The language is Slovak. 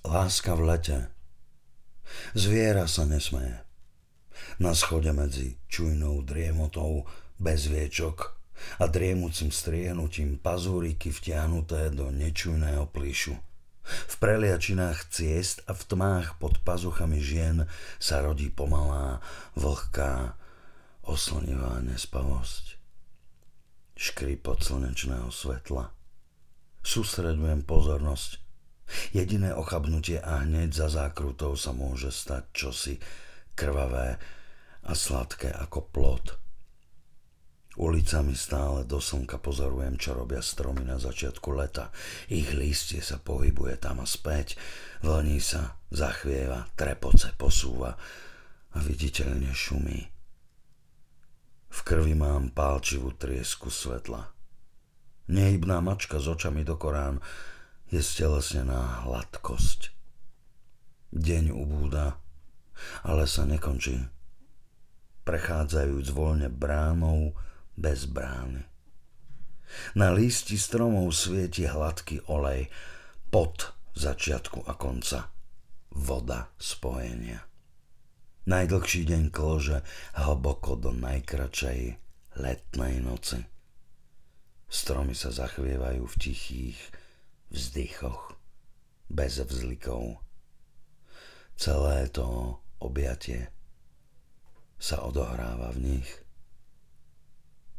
Láska v lete. Zviera sa nesmeje. Na schode medzi čujnou driemotou bez viečok a driemucim striehnutím pazúriky vtiahnuté do nečujného plíšu. V preliačinách ciest a v tmách pod pazuchami žien sa rodí pomalá, vlhká, oslnivá nespavosť. Škripot slnečného svetla. Sústredujem pozornosť Jediné ochabnutie a hneď za zákrutou sa môže stať čosi krvavé a sladké ako plod. Ulicami stále do slnka pozorujem, čo robia stromy na začiatku leta. Ich listie sa pohybuje tam a späť, vlní sa, zachvieva, trepoce, posúva a viditeľne šumí. V krvi mám pálčivú triesku svetla. Nehybná mačka s očami do Korán je stelesnená hladkosť. Deň ubúda, ale sa nekončí. Prechádzajúc voľne bránou bez brány. Na lísti stromov svieti hladký olej, pot začiatku a konca, voda spojenia. Najdlhší deň klože hlboko do najkračej letnej noci. Stromy sa zachvievajú v tichých, vzdychoch, bez vzlikov. Celé to objatie sa odohráva v nich.